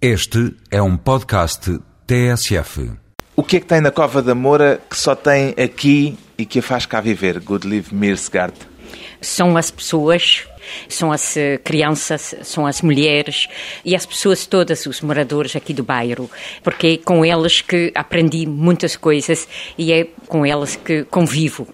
Este é um podcast TSF. O que é que tem na Cova da Moura que só tem aqui e que a faz cá viver, Goodlive Mirsgaard? São as pessoas, são as eh, crianças, são as mulheres e as pessoas todas, os moradores aqui do bairro, porque é com elas que aprendi muitas coisas e é com elas que convivo.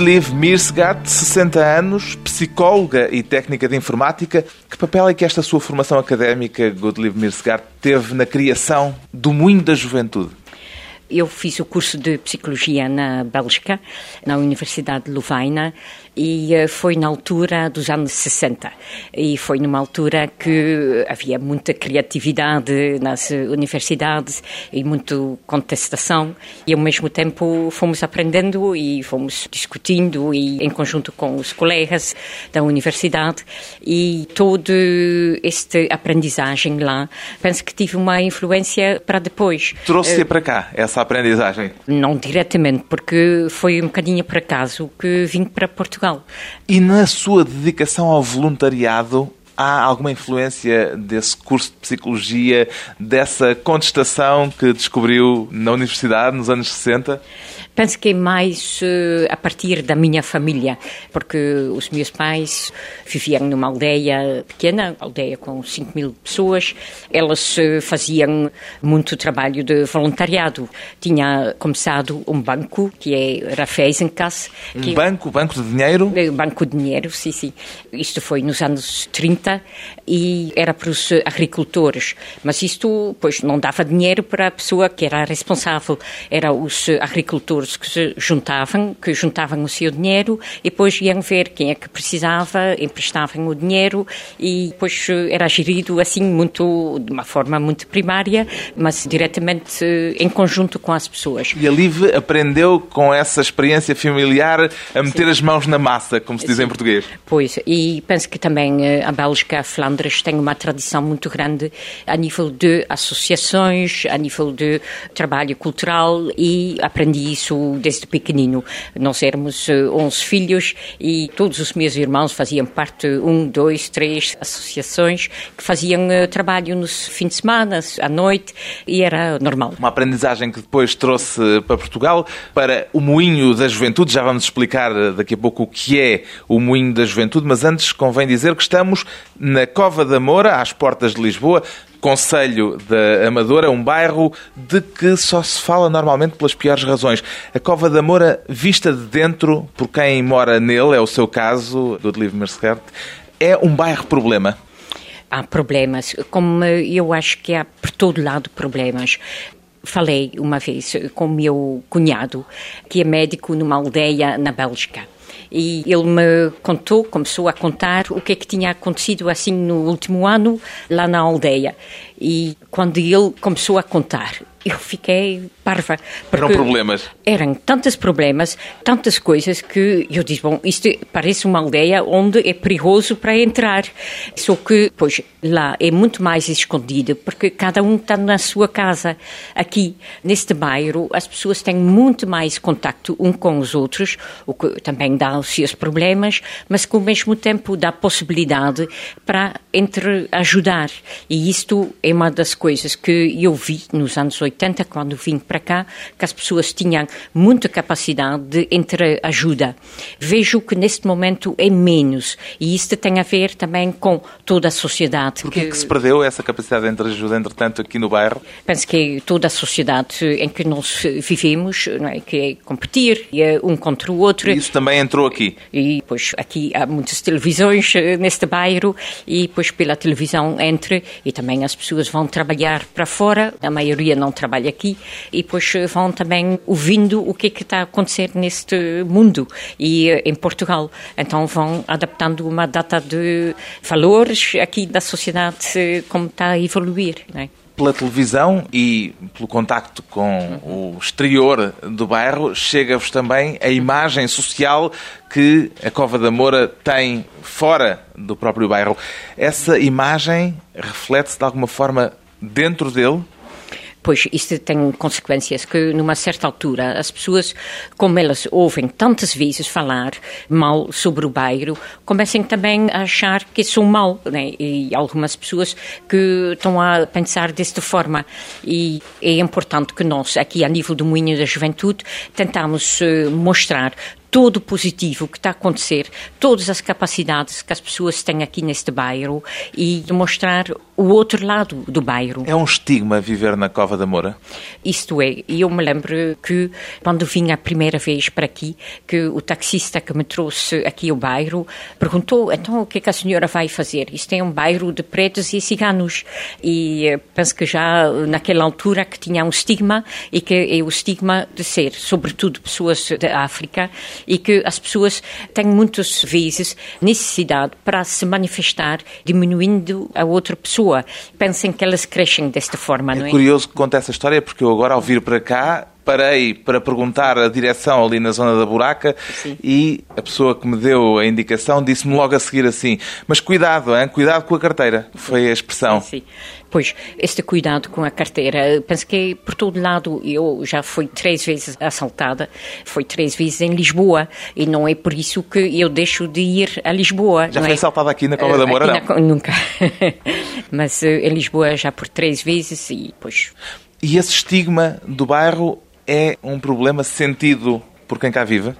Goodlive Mirsgaard, 60 anos, psicóloga e técnica de informática. Que papel é que esta sua formação académica, Goodlive Mirsgaard, teve na criação do Moinho da Juventude? Eu fiz o curso de Psicologia na Bélgica, na Universidade de Louvaina, e eh, foi na altura dos anos 60. E foi numa altura que havia muita criatividade nas universidades e muita contestação, e ao mesmo tempo fomos aprendendo e fomos discutindo e em conjunto com os colegas da universidade e toda esta aprendizagem lá, penso que tive uma influência para depois. Trouxe-a para cá, essa aprendizagem? Não diretamente, porque foi um bocadinho por acaso que vim para Portugal. E na sua dedicação ao voluntariado, há alguma influência desse curso de psicologia, dessa contestação que descobriu na universidade nos anos 60? Penso que é mais uh, a partir da minha família, porque os meus pais viviam numa aldeia pequena, aldeia com 5 mil pessoas. Elas uh, faziam muito trabalho de voluntariado. Tinha começado um banco, que é Raiffeisenkasse. Um que... banco? Banco de dinheiro? Banco de dinheiro, sim, sim. Isto foi nos anos 30 e era para os agricultores. Mas isto, pois, não dava dinheiro para a pessoa que era responsável. Era os agricultores que se juntavam, que juntavam o seu dinheiro e depois iam ver quem é que precisava, emprestavam o dinheiro e depois eh, era gerido assim muito, de uma forma muito primária, mas diretamente eh, em conjunto com as pessoas. E a Liv aprendeu com essa experiência familiar a meter Sim. as mãos na massa, como se diz Sim. em português. Pois, e penso que também eh, a Bélgica, a Flandres, tem uma tradição muito grande a nível de associações, a nível de trabalho cultural e aprendi isso desde pequenino. Nós éramos 11 filhos e todos os meus irmãos faziam parte um, dois, três associações que faziam uh, trabalho nos fins de semana, à noite, e era normal. Uma aprendizagem que depois trouxe para Portugal, para o Moinho da Juventude. Já vamos explicar eh, daqui a pouco o que é o Moinho da Juventude, mas antes convém dizer que estamos na Cova da Moura, às portas de Lisboa, Conselho da Amadora, um bairro de que só se fala normalmente pelas piores razões. A Cova da Moura, vista de dentro por quem mora nele, é o seu caso, do Liv Mercert, é um bairro problema? Há problemas, como eu acho que há por todo lado problemas falei uma vez com o meu cunhado, que é médico numa aldeia na Bélgica. E ele me contou, começou a contar o que é que tinha acontecido assim no último ano lá na aldeia. E quando ele começou a contar, eu fiquei parva. Eram problemas? Eram tantos problemas, tantas coisas que eu disse, bom, isto parece uma aldeia onde é perigoso para entrar. Só que, pois, lá é muito mais escondido, porque cada um está na sua casa. Aqui, neste bairro, as pessoas têm muito mais contacto um com os outros, o que também dá os seus problemas, mas que ao mesmo tempo dá possibilidade para entre ajudar. E isto é uma das coisas que eu vi nos anos 80, quando vim para cá, que as pessoas tinham muita capacidade de entre-ajuda. Vejo que neste momento é menos e isto tem a ver também com toda a sociedade. Por que, que se perdeu essa capacidade de entre-ajuda, entretanto, aqui no bairro? Penso que é toda a sociedade em que nós vivemos, é? que é competir é um contra o outro. E isso também entrou aqui? E, pois, aqui há muitas televisões eh, neste bairro e, pois, pela televisão entre e também as pessoas pessoas vão trabalhar para fora, a maioria não trabalha aqui, e depois vão também ouvindo o que é que está a acontecer neste mundo e em Portugal. Então vão adaptando uma data de valores aqui da sociedade como está a evoluir. É? Pela televisão e pelo contacto com o exterior do bairro, chega-vos também a imagem social que a Cova da Moura tem fora do próprio bairro. Essa imagem reflete-se de alguma forma dentro dele? Pois isso tem consequências que, numa certa altura, as pessoas, como elas ouvem tantas vezes falar mal sobre o bairro, começam também a achar que são mal. Né? E algumas pessoas que estão a pensar desta forma. E é importante que nós, aqui a nível do Moinho da Juventude, tentamos eh, mostrar todo o positivo que está a acontecer, todas as capacidades que as pessoas têm aqui neste bairro e mostrar o outro lado do bairro. É um estigma viver na Cova da Moura? Isto é, eu me lembro que quando vim a primeira vez para aqui, que o taxista que me trouxe aqui ao bairro perguntou, então o que é que a senhora vai fazer? Isto é um bairro de pretos e ciganos e eh, penso que já naquela altura que tinha um estigma e que é o estigma de ser, sobretudo, pessoas da África e que as pessoas têm muitas vezes necessidade para se manifestar diminuindo a outra pessoa. Pensem que elas crescem desta forma, é não é? É curioso que conte essa história porque eu agora ao vir para cá parei para perguntar a direção ali na zona da buraca Sim. e a pessoa que me deu a indicação disse-me logo a seguir assim: Mas cuidado, hein? cuidado com a carteira. Foi a expressão. Sim. Pois, este cuidado com a carteira, penso que por todo lado, eu já fui três vezes assaltada, foi três vezes em Lisboa, e não é por isso que eu deixo de ir a Lisboa. Já foi é? assaltada aqui na Cova da Moura, não? Na, nunca. Mas eh, em Lisboa já por três vezes e, pois... E esse estigma do bairro é um problema sentido por quem cá vive?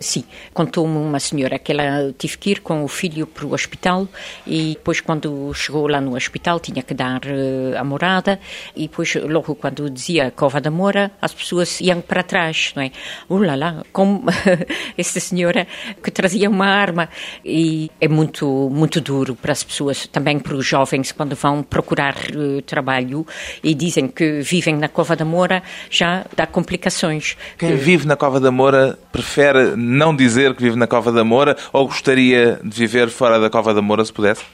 Sim, contou-me uma senhora que ela teve que ir com o filho para o hospital e depois quando chegou lá no hospital tinha que dar uh, a morada e depois logo quando dizia Cova da Moura as pessoas iam para trás, não é? Ulala, como esta senhora que trazia uma arma e é muito muito duro para as pessoas, também para os jovens quando vão procurar uh, trabalho e dizem que vivem na Cova da Moura já dá complicações. Quem vive na Cova da Moura prefere não dizer que vive na Cova da Moura ou gostaria de viver fora da Cova da Moura se pudesse?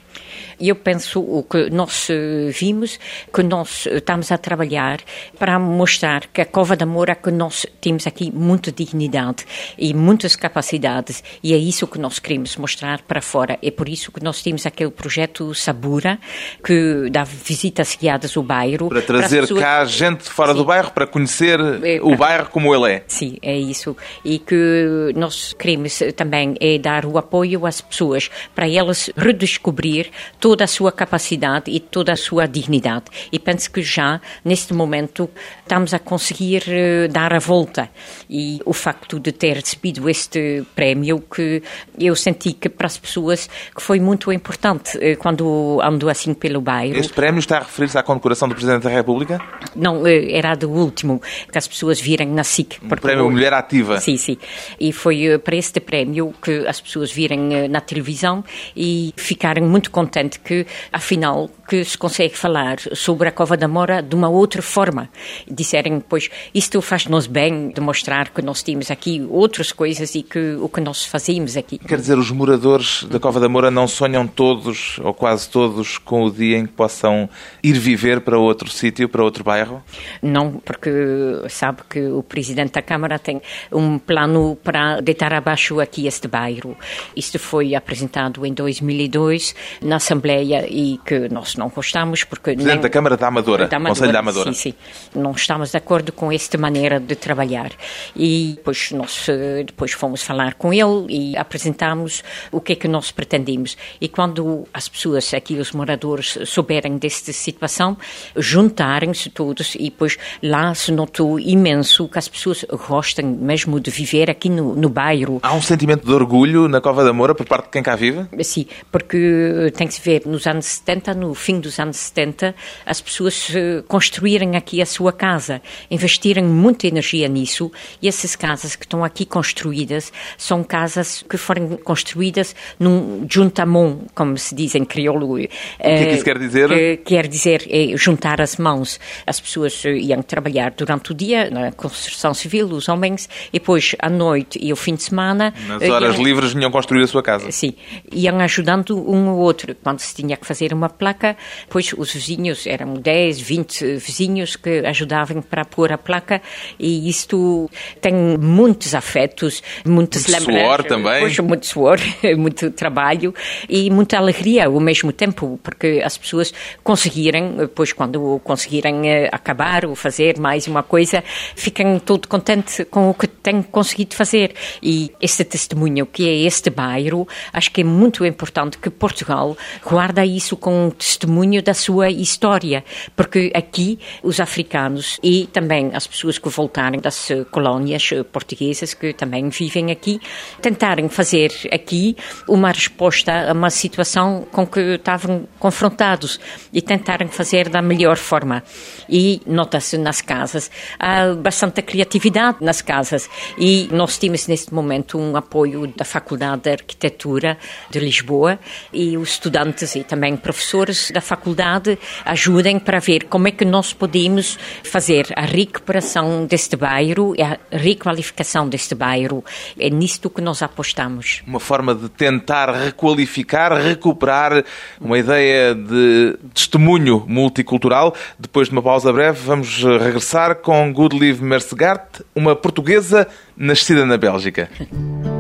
E eu penso o que nós eh, vimos, que nós eh, estamos a trabalhar para mostrar que a Cova da Moura, que nós temos aqui muita dignidade e muitas capacidades, e é isso que nós queremos mostrar para fora. É por isso que nós temos aquele projeto Sabura, que dá visitas guiadas ao bairro. Para trazer para pessoas... cá gente fora Sim. do bairro, para conhecer é, o bairro como ele é. Sim, é isso. E que nós queremos também é dar o apoio às pessoas, para elas redescobrir toda a sua capacidade e toda a sua dignidade. E penso que já, neste momento, estamos a conseguir uh, dar a volta. E o facto de ter recebido este prémio, que eu senti que para as pessoas que foi muito importante uh, quando ando assim pelo bairro. Este prémio está a referir-se à condecoração do Presidente da República? Não, uh, era do último, que as pessoas virem na SIC. Um prémio Mulher Ativa. Sim, sim. E foi para este prémio que as pessoas virem na televisão e ficaram muito contentes que, afinal, que se consegue falar sobre a Cova da Mora de uma outra forma. Disserem, pois, isto faz-nos bem demonstrar que nós temos aqui outras coisas e que o que nós fazemos aqui. Quer dizer, os moradores da Cova da Moura não sonham todos, ou quase todos, com o dia em que possam ir viver para outro sítio, para outro bairro? Não, porque sabe que o Presidente da Câmara tem um plano para deitar abaixo aqui este bairro. Isto foi apresentado em 2002 na Assembleia e que nós não gostamos porque... Presidente nem... da Câmara da Amadora, da Amadora, Conselho da Amadora. Sim, sim. Não estamos de acordo com esta maneira de trabalhar. E depois nós eh, depois fomos falar com ele e apresentamos o que é que nós pretendemos. E quando as pessoas aqui, os moradores, souberem desta situação, juntarem-se todos e depois lá se notou imenso que as pessoas gostam mesmo de viver aqui no, no bairro. Há um sentimento de orgulho na Cova da Moura por parte de quem cá vive? Sim, porque tem que se ver é nos anos 70, no fim dos anos 70, as pessoas construírem aqui a sua casa, investirem muita energia nisso e essas casas que estão aqui construídas são casas que foram construídas num juntamon, como se diz em crioulo. O que é que isso quer dizer? Que quer dizer é juntar as mãos. As pessoas iam trabalhar durante o dia na construção civil, os homens, e depois à noite e ao fim de semana. Nas horas iam, livres vinham construir a sua casa. Sim, iam ajudando um ou outro. Quando se tinha que fazer uma placa, pois os vizinhos, eram 10, 20 vizinhos que ajudavam para pôr a placa, e isto tem muitos afetos, muitas muito lembranças. Suor também. Pois, muito suor, muito trabalho e muita alegria ao mesmo tempo, porque as pessoas conseguirem, depois quando conseguirem eh, acabar ou fazer mais uma coisa, ficam todo contentes com o que têm conseguido fazer. E este testemunho, que é este bairro, acho que é muito importante que Portugal guarda isso com um testemunho da sua história, porque aqui os africanos e também as pessoas que voltaram das colónias portuguesas que também vivem aqui, tentarem fazer aqui uma resposta a uma situação com que estavam confrontados e tentarem fazer da melhor forma. E nota-se nas casas, há bastante criatividade nas casas e nós temos neste momento um apoio da Faculdade de Arquitetura de Lisboa e os estudantes e também professores da faculdade ajudem para ver como é que nós podemos fazer a recuperação deste bairro e a requalificação deste bairro. É nisto que nós apostamos. Uma forma de tentar requalificar, recuperar uma ideia de testemunho multicultural. Depois de uma pausa breve, vamos regressar com Goodlieve Mersegart, uma portuguesa nascida na Bélgica.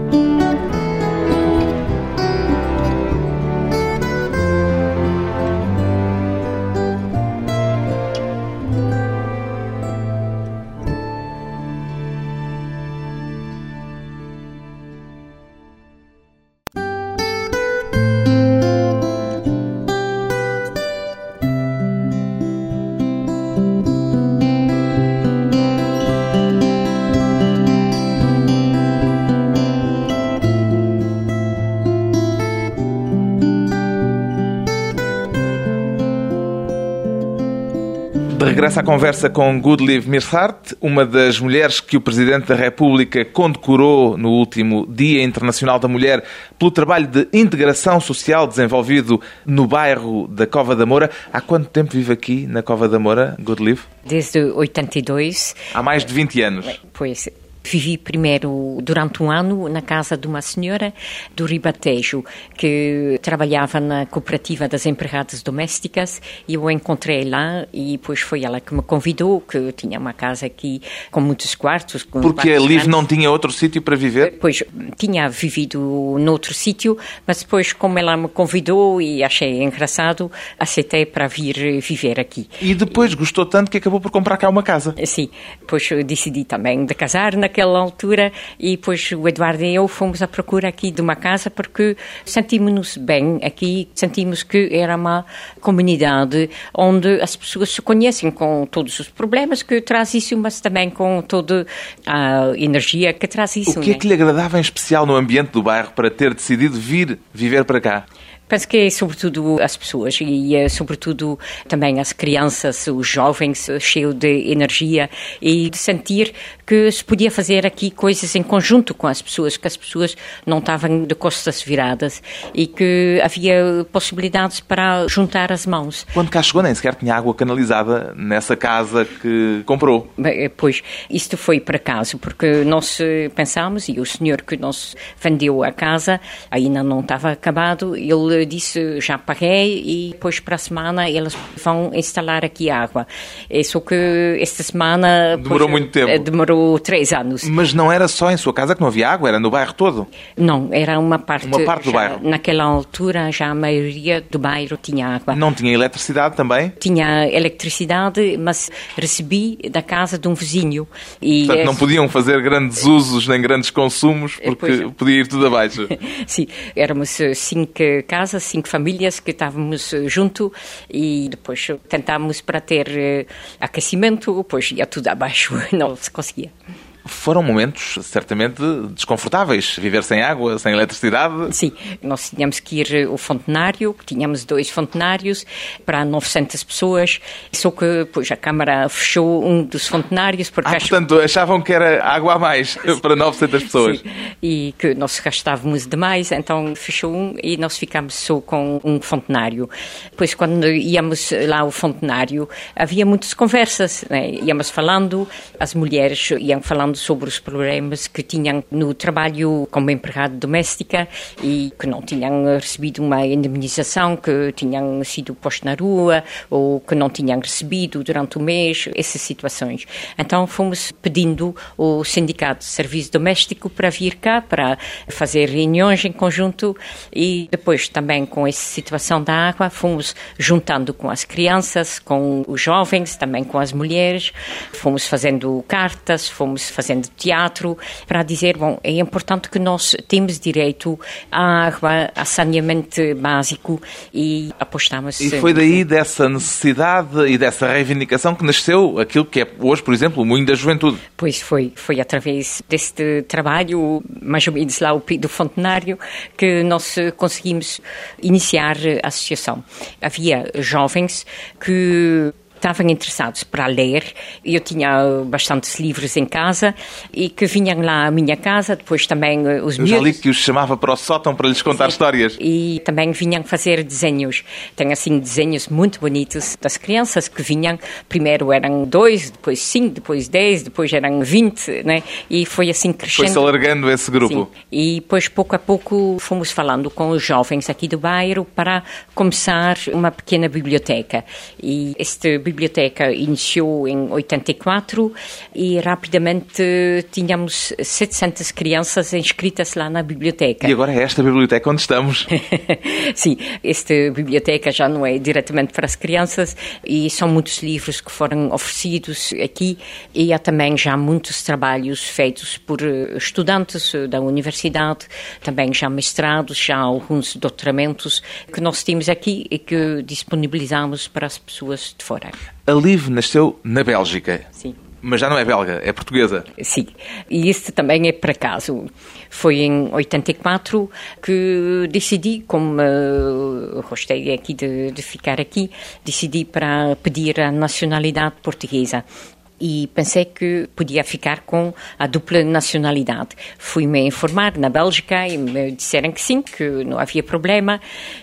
regressa à conversa com Goodlieve Mirsart, uma das mulheres que o Presidente da República condecorou no último Dia Internacional da Mulher pelo trabalho de integração social desenvolvido no bairro da Cova da Moura. Há quanto tempo vive aqui na Cova da Moura, Goodlieve? Desde 82. Há mais de 20 anos. Pois, Vivi primeiro durante um ano na casa de uma senhora do Ribatejo que trabalhava na cooperativa das empregadas domésticas e eu encontrei lá e depois foi ela que me convidou que tinha uma casa aqui com muitos quartos. Com Porque a Liv não tinha outro sítio para viver? Pois tinha vivido noutro sítio, mas depois como ela me convidou e achei engraçado, aceitei para vir viver aqui. E depois gostou tanto que acabou por comprar cá uma casa? Sim, depois decidi também de casar na naquela altura e depois o Eduardo e eu fomos à procura aqui de uma casa porque sentimos-nos bem aqui, sentimos que era uma comunidade onde as pessoas se conhecem com todos os problemas que traz isso, mas também com toda a energia que traz isso. O que é, é que lhe agradava em especial no ambiente do bairro para ter decidido vir viver para cá? Penso que é sobretudo as pessoas e é sobretudo também as crianças, os jovens cheios de energia e de sentir que se podia fazer aqui coisas em conjunto com as pessoas, que as pessoas não estavam de costas viradas e que havia possibilidades para juntar as mãos. Quando cá chegou nem sequer tinha água canalizada nessa casa que comprou. Bem, pois, isto foi por acaso, porque nós pensámos, e o senhor que nos vendeu a casa ainda não estava acabado, ele disse, já paguei e depois para a semana eles vão instalar aqui água. É só que esta semana... Demorou muito tempo. Eh, demorou três anos. Mas não era só em sua casa que não havia água, era no bairro todo? Não, era uma parte... Uma parte do já, bairro? Naquela altura já a maioria do bairro tinha água. Não tinha eletricidade também? Tinha eletricidade, mas recebi da casa de um vizinho. E Portanto, não podiam fazer grandes usos nem grandes consumos porque pois... podia ir tudo abaixo. Sim, éramos cinco casas casa, cinco famílias que estávamos eh, junto e depois tentámos para ter eh, aquecimento, depois ia tudo abaixo, não se conseguia. Foram momentos certamente desconfortáveis, viver sem água, sem eletricidade. Sim, nós tínhamos que ir ao fontenário, tínhamos dois fontenários para 900 pessoas, só que pois, a Câmara fechou um dos fontenários. Porque ah, portanto, achavam que era água a mais para 900 pessoas. Sim, e que nós gastávamos demais, então fechou um e nós ficámos só com um fontenário. Pois quando íamos lá ao fontenário, havia muitas conversas, né? íamos falando, as mulheres iam falando sobre os problemas que tinham no trabalho como empregada doméstica e que não tinham recebido uma indemnização, que tinham sido postos na rua ou que não tinham recebido durante o mês, essas situações. Então fomos pedindo ao Sindicato de Serviço Doméstico para vir cá, para fazer reuniões em conjunto e depois também com essa situação da água fomos juntando com as crianças, com os jovens, também com as mulheres, fomos fazendo cartas, fomos fazendo teatro para dizer, bom, é importante que nós temos direito à água, a saneamento básico e apostamos... E foi daí dessa necessidade e dessa reivindicação que nasceu aquilo que é hoje, por exemplo, o Moinho da Juventude. Pois foi, foi através deste trabalho, mais ou menos lá do Fontenário, que nós conseguimos iniciar a associação. Havia jovens que estavam interessados para ler. Eu tinha bastantes livros em casa e que vinham lá à minha casa, depois também eh, os meus. Eu já li que os chamava para o sótão para lhes contar Sim. histórias. E também vinham fazer desenhos. Tem assim desenhos muito bonitos das crianças que vinham. Primeiro eram dois, depois cinco, depois dez, depois eram vinte, né? E foi assim crescendo. Foi-se alargando esse grupo. Sim. E depois, pouco a pouco, fomos falando com os jovens aqui do bairro para começar uma pequena biblioteca. E este biblioteca iniciou em 84 e rapidamente tínhamos 700 crianças inscritas lá na biblioteca. E agora é esta biblioteca onde estamos? Sim, esta biblioteca já não é diretamente para as crianças e são muitos livros que foram oferecidos aqui e há também já muitos trabalhos feitos por eh, estudantes eh, da universidade, também já mestrados, já alguns doutoramentos que nós temos aqui e que disponibilizamos para as pessoas de fora. A Liv nasceu na Bélgica. Sim. Mas já não é belga, é portuguesa. Sim, e isso também é por acaso. Foi em 84 que decidi, como uh, gostei aqui de, de ficar aqui, decidi para pedir a nacionalidade portuguesa e pensei que podia ficar com a dupla nacionalidade. Fui-me informar na Bélgica e me disseram que sim, que não havia problema.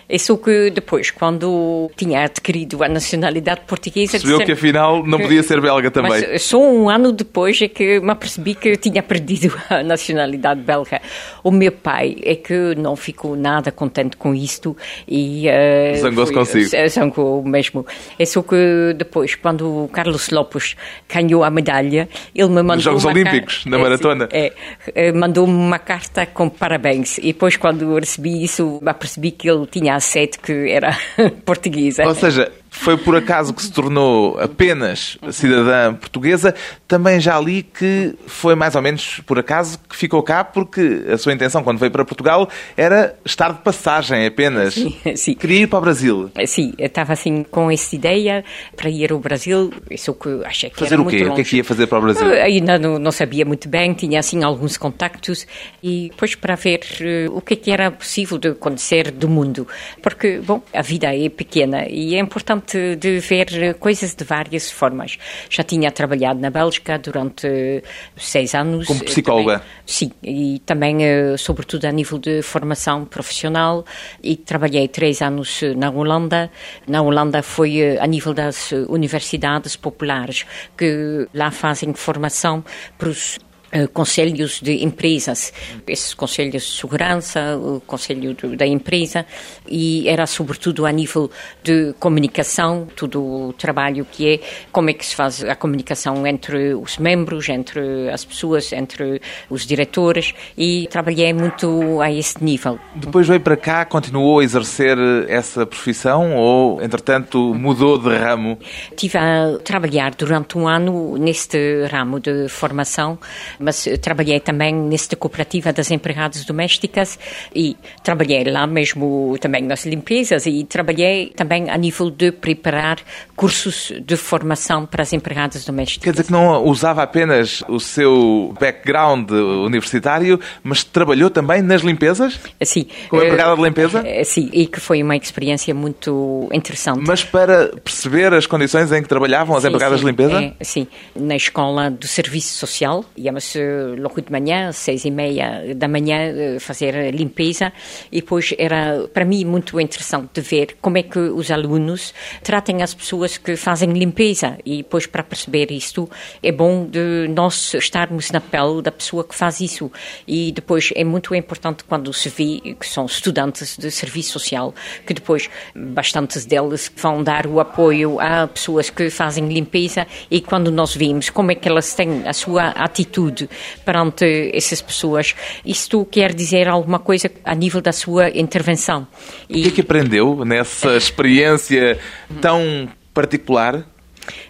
É só que depois, quando tinha adquirido a nacionalidade portuguesa... Percebeu que afinal não podia ser belga também. Mas só um ano depois é que me apercebi que tinha perdido a nacionalidade belga. O meu pai é que não ficou nada contente com isto e... Uh, Zangou-se consigo. Zangou mesmo. É só que depois, quando o Carlos Lopes ganhou a medalha, ele me mandou. Nos Jogos Olímpicos, na é, maratona. É, é, mandou-me uma carta com parabéns. E depois, quando recebi isso, percebi que ele tinha aceito que era portuguesa. Ou seja, foi por acaso que se tornou apenas cidadã portuguesa. Também já li que foi mais ou menos por acaso que ficou cá, porque a sua intenção quando veio para Portugal era estar de passagem apenas. Sim, sim. Queria ir para o Brasil. Sim, eu estava assim com essa ideia para ir ao Brasil. Isso que achei que fazer era o quê? Muito longe. O que é que ia fazer para o Brasil? Eu ainda não, não, sabia muito bem, tinha assim alguns contactos e depois para ver uh, o que, é que era possível de acontecer do mundo. Porque, bom, a vida é pequena e é importante importante de ver coisas de várias formas. Já tinha trabalhado na Bélgica durante seis anos. Como psicóloga? Também, sim, e também, eh, sobretudo, a nível de formação profissional. E trabalhei três anos na Holanda. Na Holanda foi eh, a nível das universidades populares, que lá fazem formação para os eh, conselhos de empresas, esses conselhos de segurança, o conselho da empresa, e era sobretudo a nível de comunicação, todo o trabalho que é como é que se faz a comunicação entre os membros, entre as pessoas, entre os diretores, e trabalhei muito a esse nível. Depois veio para cá, continuou a exercer essa profissão ou, entretanto, mudou de ramo? Tive a trabalhar durante um ano neste ramo de formação mas trabalhei também nesta cooperativa das empregadas domésticas e trabalhei lá mesmo também nas limpezas e trabalhei também a nível de preparar cursos de formação para as empregadas domésticas. Quer dizer que não usava apenas o seu background universitário, mas trabalhou também nas limpezas? Sim. Como empregada de limpeza? Eh, sim, e que foi uma experiência muito interessante. Mas para perceber as condições em que trabalhavam as sim, empregadas sim, de limpeza? É, sim, na escola do serviço social, íamos logo de manhã, seis e meia da manhã, eh, fazer limpeza. E depois era para mim muito interessante de ver como é que os alunos tratem as pessoas que fazem limpeza. E depois para perceber isto é bom de nós estarmos na pele da pessoa que faz isso. E depois é muito importante quando se vê que são estudantes de serviço social que depois bastantes deles vão dar o apoio a pessoas que fazem limpeza. E quando nós vimos como é que elas têm a sua atitude perante essas pessoas, isto quer dizer alguma coisa a nível da sua intervenção. E... O que é que aprendeu nessa experiência tão particular?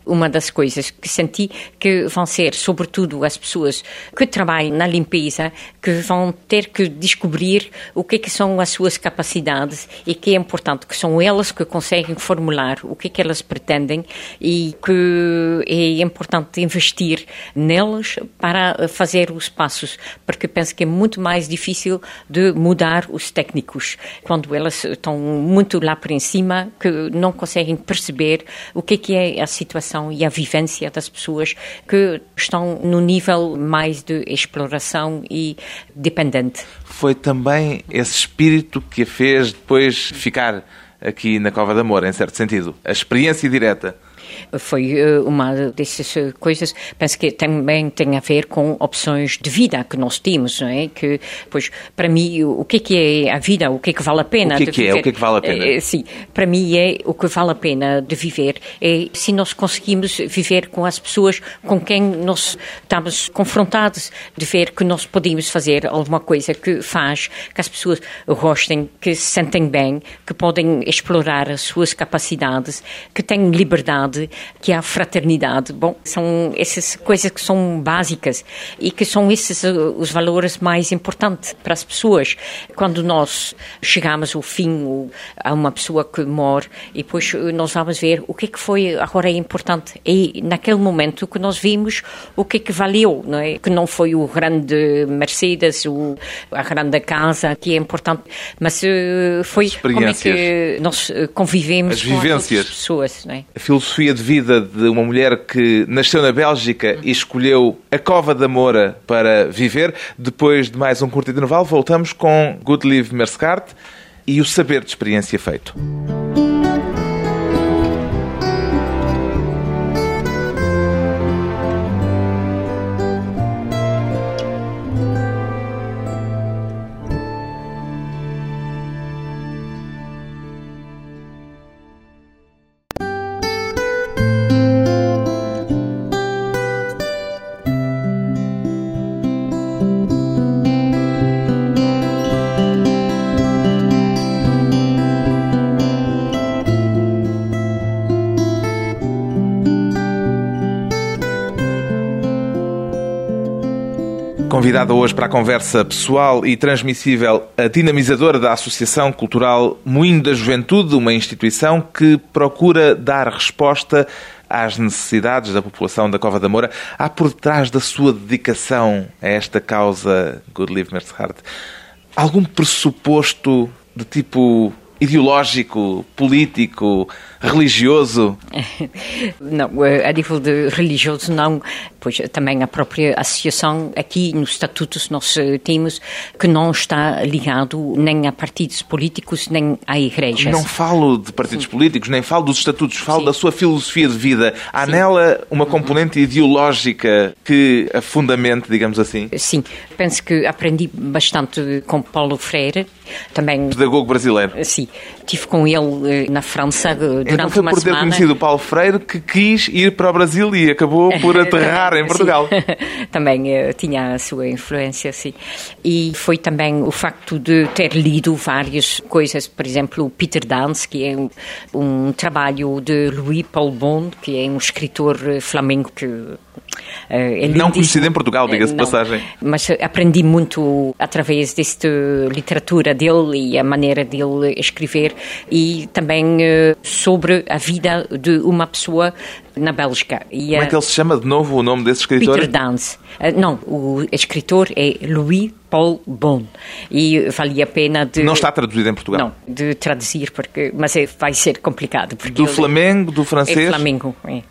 Uma das coisas que senti que vão ser, sobretudo, as pessoas que trabalham na limpeza, que vão ter que descobrir o que, é que são as suas capacidades e que é importante, que são elas que conseguem formular o que é que elas pretendem e que é importante investir nelas para fazer os passos, porque penso que é muito mais difícil de mudar os técnicos quando elas estão muito lá por cima que não conseguem perceber o que é que é a situação e a vivência das pessoas que estão no nível mais de exploração e dependente. Foi também esse espírito que a fez depois ficar aqui na Cova da Moura, em certo sentido. A experiência direta foi eh, uma dessas eh, coisas, penso que também tem a ver com opções de vida que nós temos, não é? Que, pois, para mim, o que é que é a vida, o que é que vale a pena o que é que? É? O que é que vale a pena? Eh, sim, para mim é o que vale a pena de viver, é se nós conseguimos viver com as pessoas com quem nós estamos confrontados, de ver que nós podemos fazer alguma coisa que faz que as pessoas gostem, que se sentem bem, que podem explorar as suas capacidades, que têm liberdade que a fraternidade. Bom, são essas coisas que são básicas e que são esses uh, os valores mais importantes para as pessoas. Quando nós chegamos ao fim a uma pessoa que morre e depois uh, nós vamos ver o que é que foi agora é importante e naquele momento que nós vimos o que é que valeu, não é? Que não foi o grande Mercedes, o, a grande casa que é importante, mas uh, foi como é que nós convivemos com as pessoas, não é? A filosofia de vida de uma mulher que nasceu na Bélgica e escolheu a Cova da Moura para viver. Depois de mais um curto intervalo, voltamos com Good Live Merskart e o saber de experiência feito. Convidada hoje para a conversa pessoal e transmissível, a dinamizadora da Associação Cultural Moinho da Juventude, uma instituição que procura dar resposta às necessidades da população da Cova da Moura. Há por detrás da sua dedicação a esta causa, Good Live Mershart, algum pressuposto de tipo ideológico, político, religioso? Não, eh, a nível de religioso não, pois também a própria associação aqui nos estatutos nós eh, temos que não está ligado nem a partidos políticos nem a igrejas. Não falo de partidos Sim. políticos, nem falo dos estatutos, falo Sim. da sua filosofia de vida. Há Sim. nela uma componente ideológica que a fundamente, digamos assim? Sim, penso que aprendi bastante com Paulo Freire, também... Pedagogo brasileiro. Sim, estive com ele eh, na França durante então foi uma por ter semana. conhecido o Paulo Freire que quis ir para o Brasil e acabou por aterrar em Portugal. também uh, tinha a sua influência, sim. E foi também o facto de ter lido várias coisas, por exemplo, o Peter Dance, que é um, um trabalho de Louis Paul Bond, que é um escritor flamengo que não conhecido em Portugal, diga-se de passagem. Mas aprendi muito através desta literatura dele e a maneira dele escrever e também sobre a vida de uma pessoa na Bélgica. E, Como é que ele se chama de novo, o nome desse escritor? Peter Dance. Não, o escritor é Louis Paul Bon. E valia a pena de... Não está traduzido em Portugal? Não, de traduzir, porque, mas é, vai ser complicado. do Flamengo, do francês? É Flamengo, é.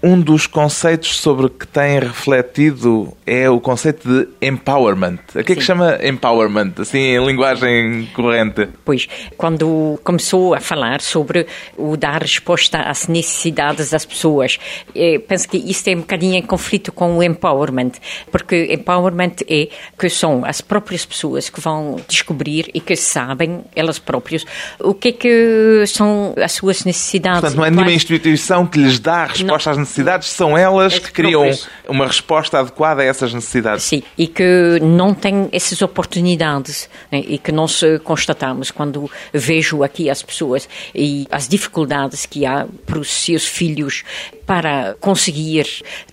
Um dos conceitos sobre que tem refletido é o conceito de empowerment. O que é que chama empowerment, assim, em linguagem corrente? Pois, quando começou a falar sobre o dar resposta às necessidades das pessoas, eh, penso que isto é um bocadinho em conflito com o empowerment, porque empowerment é que são as próprias pessoas que vão descobrir e que sabem, elas próprias, o que é que são as suas necessidades. Portanto, não é nenhuma instituição que lhes dá a resposta não. às necessidades necessidades são elas que criam uma resposta adequada a essas necessidades. Sim, e que não têm essas oportunidades né, e que nós constatamos quando vejo aqui as pessoas e as dificuldades que há para os seus filhos para conseguir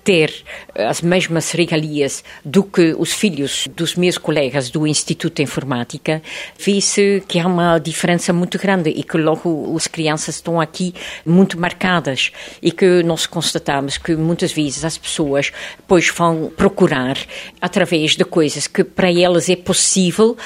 ter as mesmas regalias do que os filhos dos meus colegas do Instituto de Informática, vê-se que há uma diferença muito grande e que logo as crianças estão aqui muito marcadas e que nós constatamos que muitas vezes as pessoas depois vão procurar através de coisas que para elas é possível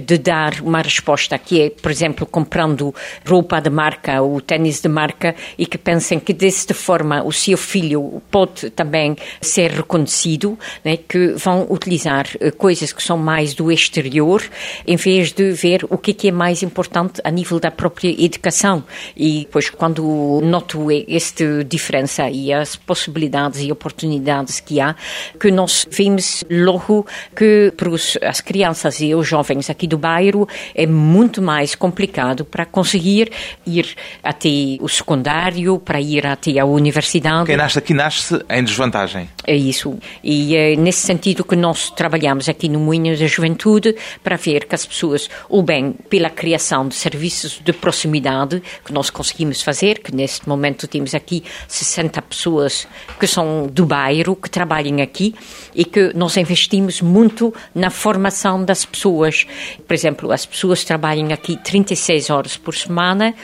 de dar uma resposta que é, por exemplo, comprando roupa de marca ou tênis de marca e que pensem que desta forma o seu filho pode também ser reconhecido, né, que vão utilizar eh, coisas que são mais do exterior em vez de ver o que é mais importante a nível da própria educação. E pois quando noto esta diferença e as possibilidades e oportunidades que há, que nós vemos logo que para as crianças e os jovens aqui do bairro é muito mais complicado para conseguir ir até o secundário, para ir até a universidade. Quem nasce aqui nasce em desvantagem. É isso. E é nesse sentido que nós trabalhamos aqui no Moinho da Juventude para ver que as pessoas, ou bem pela criação de serviços de proximidade que nós conseguimos fazer, que neste momento temos aqui 60 pessoas que são do bairro, que trabalham aqui e que nós investimos muito na formação das pessoas por exemplo, as pessoas trabalham aqui 36 horas por semana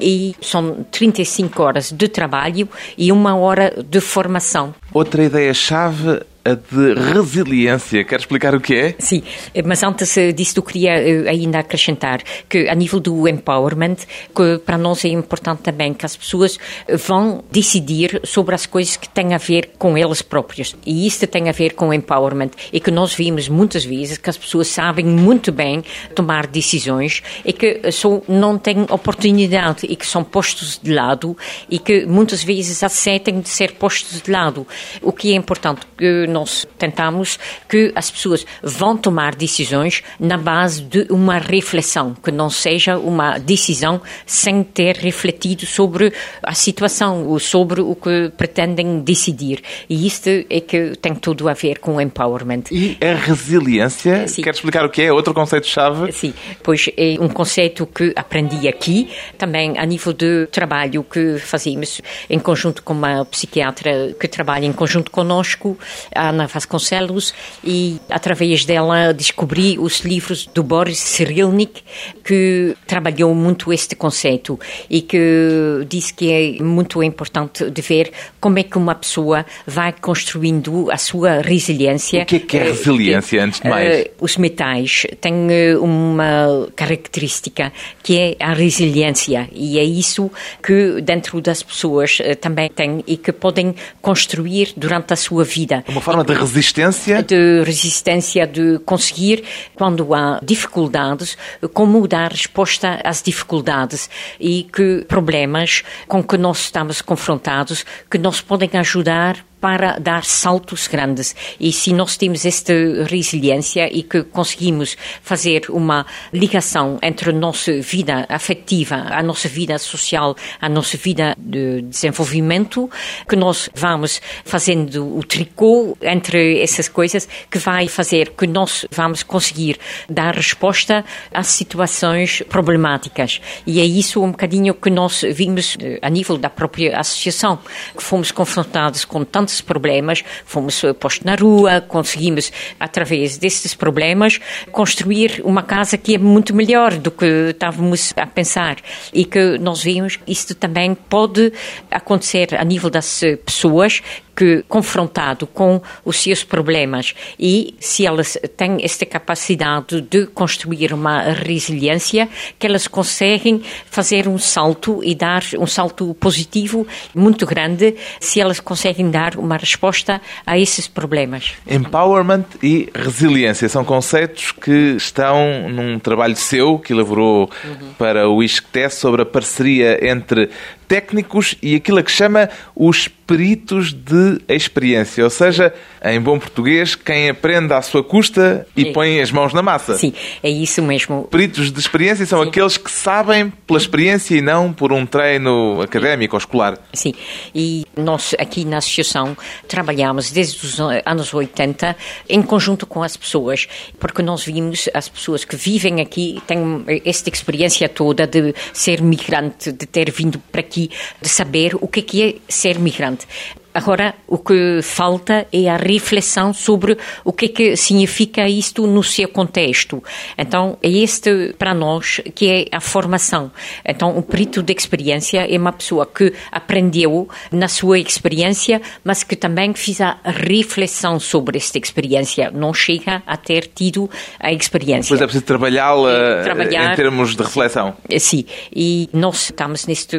e são 35 horas de trabalho e uma hora de formação. Outra ideia-chave a de resiliência. Quer explicar o que é? Sim, mas antes disso eu queria eh, ainda acrescentar que a nível do empowerment, que para nós é importante também que as pessoas vão decidir sobre as coisas que têm a ver com elas próprias. E isto tem a ver com empowerment e que nós vimos muitas vezes que as pessoas sabem muito bem tomar decisões e que só não têm oportunidade e que são postos de lado e que muitas vezes aceitem de ser postos de lado. O que é importante nós tentamos que as pessoas vão tomar decisões na base de uma reflexão, que não seja uma decisão sem ter refletido sobre a situação ou sobre o que pretendem decidir. E isto é que tem tudo a ver com o empowerment. E a resiliência, Sim. quer explicar o que é? Outro conceito-chave? Sim, pois é um conceito que aprendi aqui, também a nível de trabalho que fazemos em conjunto com uma psiquiatra que trabalha em conjunto conosco, Ana Vasconcelos e através dela descobri os livros do Boris Cyrulnik que trabalhou muito este conceito e que disse que é muito importante de ver como é que uma pessoa vai construindo a sua resiliência. O que é, que é resiliência, antes de mais? Uh, os metais têm eh, uma característica que é a resiliência e é isso que dentro das pessoas também tem e que podem construir durante a sua vida. Uma forma de resistência? De resistência, de conseguir, quando há dificuldades, como dar resposta às dificuldades e que problemas com que nós estamos confrontados, que nos podem ajudar para dar saltos grandes. E se nós temos esta resiliência e que conseguimos fazer uma ligação entre a nossa vida afetiva, a nossa vida social, a nossa vida de desenvolvimento, que nós vamos fazendo o tricô entre essas coisas, que vai fazer que nós vamos conseguir dar resposta às situações problemáticas. E é isso um bocadinho que nós vimos eh, a nível da própria associação, que fomos confrontados com tantas tantos problemas, fomos postos na rua, conseguimos, através destes problemas, construir uma casa que é muito melhor do que estávamos a pensar. E que nós vimos isto também pode acontecer a nível das pessoas que, confrontado com os seus problemas e se elas têm esta capacidade de construir uma resiliência, que elas conseguem fazer um salto e dar um salto positivo muito grande se elas conseguem dar uma resposta a esses problemas. Empowerment e resiliência são conceitos que estão num trabalho seu que elaborou uhum. para o ISCTE sobre a parceria entre técnicos e aquilo que chama os peritos de experiência, ou seja, em bom português, quem aprende à sua custa e é. põe as mãos na massa. Sim, é isso mesmo. Peritos de experiência são Sim. aqueles que sabem pela experiência e não por um treino académico ou escolar. Sim, e nós aqui na associação trabalhamos desde os anos 80 em conjunto com as pessoas, porque nós vimos as pessoas que vivem aqui têm esta experiência toda de ser migrante, de ter vindo para aqui aqui de saber o que é ser migrante. Agora, o que falta é a reflexão sobre o que, é que significa isto no seu contexto. Então, é este, para nós, que é a formação. Então, um perito de experiência é uma pessoa que aprendeu na sua experiência, mas que também fez a reflexão sobre esta experiência. Não chega a ter tido a experiência. Pois é preciso trabalhá-la trabalhar, em termos de reflexão. Sim, e nós estamos neste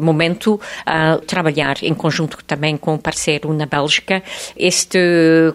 momento a trabalhar em conjunto também com com um parceiro na Bélgica. Este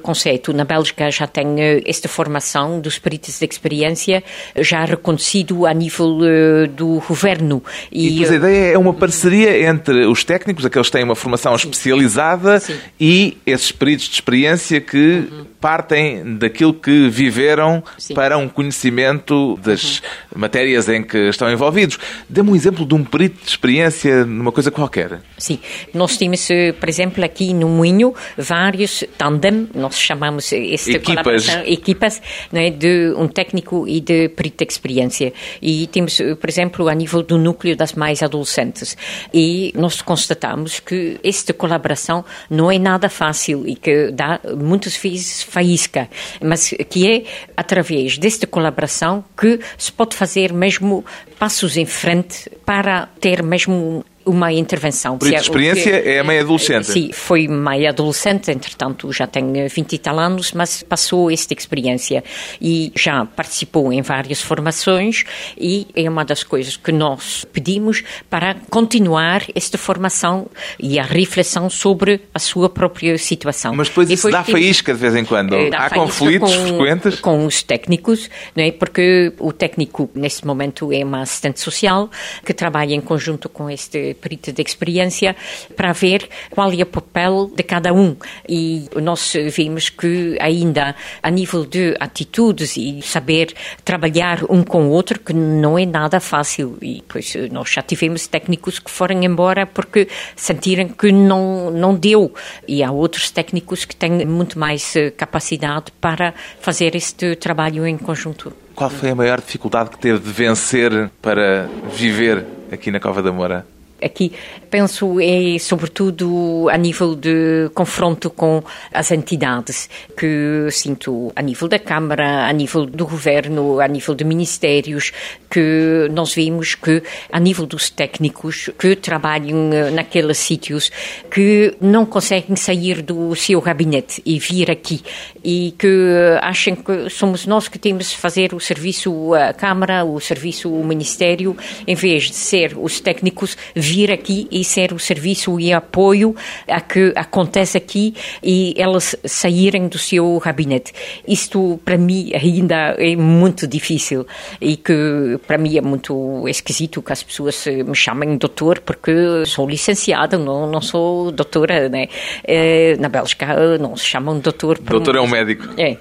conceito na Bélgica já tem eh, esta formação dos peritos de experiência já reconhecido a nível eh, do governo. E, e a ideia é uma parceria entre os técnicos, aqueles que têm uma formação Sim. especializada, Sim. e esses peritos de experiência que uhum. partem daquilo que viveram Sim. para um conhecimento das uhum. matérias em que estão envolvidos. Dê-me um exemplo de um perito de experiência numa coisa qualquer. Sim, nós temos, eh, por exemplo, aqui no Moinho vários tandem, nós chamamos esta equipas, equipas né, de um técnico e de perito de experiência. E temos, por exemplo, a nível do núcleo das mais adolescentes. E nós constatamos que esta colaboração não é nada fácil e que dá muitas vezes faísca, mas que é através desta colaboração que se pode fazer mesmo passos em frente para ter mesmo uma intervenção. Por experiência é a meia adolescente. Sim, foi meia adolescente, entretanto já tem 20 e tal anos, mas passou esta experiência e já participou em várias formações e é uma das coisas que nós pedimos para continuar esta formação e a reflexão sobre a sua própria situação. Mas depois, depois isso dá faísca de vez em quando? Eh, Há conflitos com, frequentes? Com os técnicos, não é? porque o técnico neste momento é uma assistente social que trabalha em conjunto com este perito de experiência para ver qual é o papel de cada um. E nós vimos que ainda a nível de atitudes e saber trabalhar um com o outro, que não é nada fácil. E pois nós já tivemos técnicos que foram embora porque sentiram que não, não deu. E há outros técnicos que têm muito mais eh, capacidade para fazer este trabalho em conjunto. Qual foi a maior dificuldade que teve de vencer para viver aqui na Cova da Moura? Aqui penso é sobretudo a nível de confronto com as entidades que sinto a nível da Câmara, a nível do Governo, a nível de ministérios, que nós vimos que a nível dos técnicos que trabalham eh, naqueles sítios que não conseguem sair do seu gabinete e vir aqui. E que acham que somos nós que temos de fazer o serviço à Câmara, o serviço ao Ministério, em vez de ser os técnicos vir aqui e ser o serviço e apoio a que acontece aqui e elas saírem do seu gabinete. Isto, para mim, ainda é muito difícil e que, para mim, é muito esquisito que as pessoas me chamem doutor porque sou licenciada, não, não sou doutora, né? É, na Bélgica não se chamam doutor. Doutor um... é um médico. É.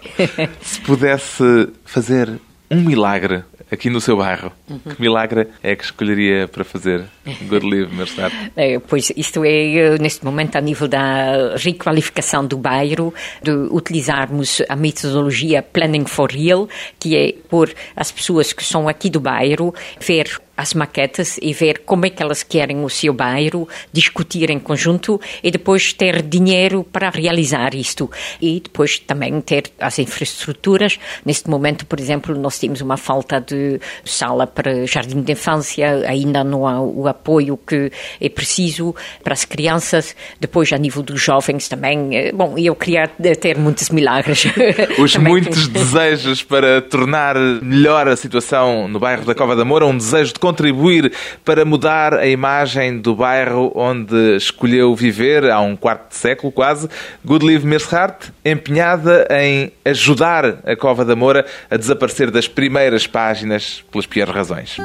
se pudesse fazer um milagre aqui no seu bairro, uhum. que milagre é que escolheria para fazer? Good live, estado. É, pois isto é, eh, neste momento, a nível da requalificação do bairro, de utilizarmos a metodologia Planning for Real, que é por as pessoas que são aqui do bairro ver as maquetas e ver como é que elas querem o seu bairro, discutir em conjunto e depois ter dinheiro para realizar isto. E depois também ter as infraestruturas. Neste momento, por exemplo, nós temos uma falta de sala para jardim de infância, ainda não há o apoio que é preciso para as crianças. Depois, a nível dos jovens também. Eh, bom, eu queria ter muitos milagres. Os muitos desejos para tornar melhor a situação no bairro da Cova da Moura, um desejo de contribuir para mudar a imagem do bairro onde escolheu viver há um quarto de século quase. Goodlive Mershart, empenhada em ajudar a Cova da Moura a desaparecer das primeiras páginas pelas piores razões.